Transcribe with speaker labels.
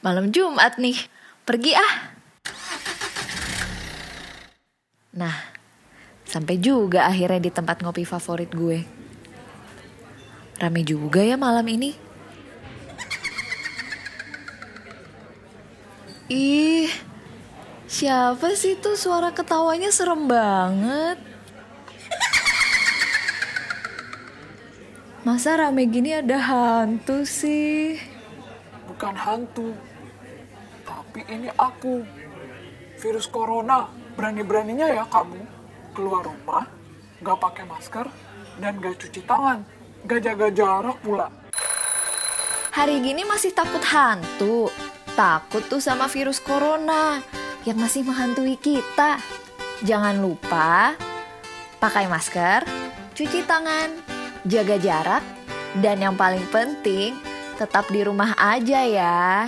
Speaker 1: Malam Jumat nih, pergi ah. Nah, sampai juga akhirnya di tempat ngopi favorit gue. Rame juga ya malam ini. Ih, siapa sih tuh suara ketawanya serem banget. Masa rame gini ada hantu sih?
Speaker 2: Bukan hantu, tapi ini aku. Virus corona, berani-beraninya ya kamu keluar rumah, gak pakai masker, dan gak cuci tangan, gak jaga jarak pula.
Speaker 1: Hari gini masih takut hantu. Takut tuh sama virus corona yang masih menghantui kita. Jangan lupa pakai masker, cuci tangan, jaga jarak, dan yang paling penting tetap di rumah aja ya.